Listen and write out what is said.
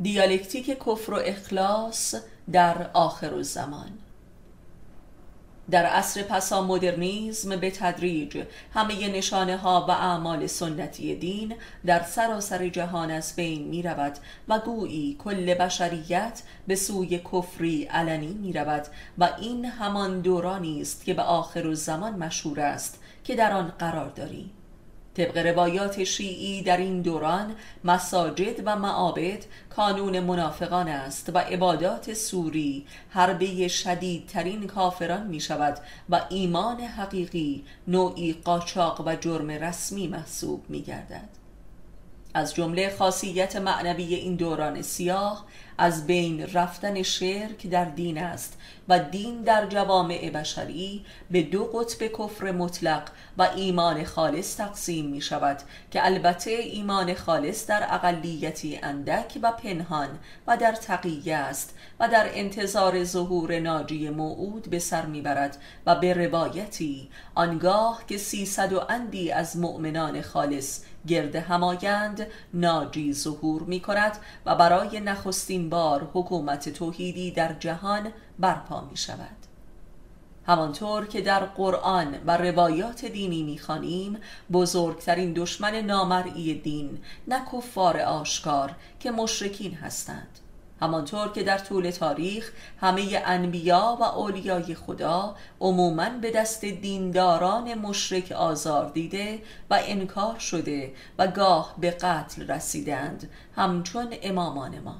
دیالکتیک کفر و اخلاص در آخرالزمان در عصر پسا مدرنیسم به تدریج همه نشانه ها و اعمال سنتی دین در سراسر جهان از بین می رود و گویی کل بشریت به سوی کفری علنی می رود و این همان دورانی است که به آخر الزمان مشهور است که در آن قرار داریم. طبق روایات شیعی در این دوران مساجد و معابد کانون منافقان است و عبادات سوری حربه شدیدترین کافران می شود و ایمان حقیقی نوعی قاچاق و جرم رسمی محسوب می گردد از جمله خاصیت معنوی این دوران سیاه از بین رفتن شرک در دین است و دین در جوامع بشری به دو قطب کفر مطلق و ایمان خالص تقسیم می شود که البته ایمان خالص در اقلیتی اندک و پنهان و در تقیه است و در انتظار ظهور ناجی موعود به سر می‌برد و به روایتی آنگاه که سیصد و اندی از مؤمنان خالص گرد همایند ناجی ظهور می کند و برای نخستین بار حکومت توحیدی در جهان برپا می شود همانطور که در قرآن و روایات دینی می‌خوانیم بزرگترین دشمن نامرئی دین نه کفار آشکار که مشرکین هستند. همانطور که در طول تاریخ همه انبیا و اولیای خدا عموما به دست دینداران مشرک آزار دیده و انکار شده و گاه به قتل رسیدند همچون امامان ما.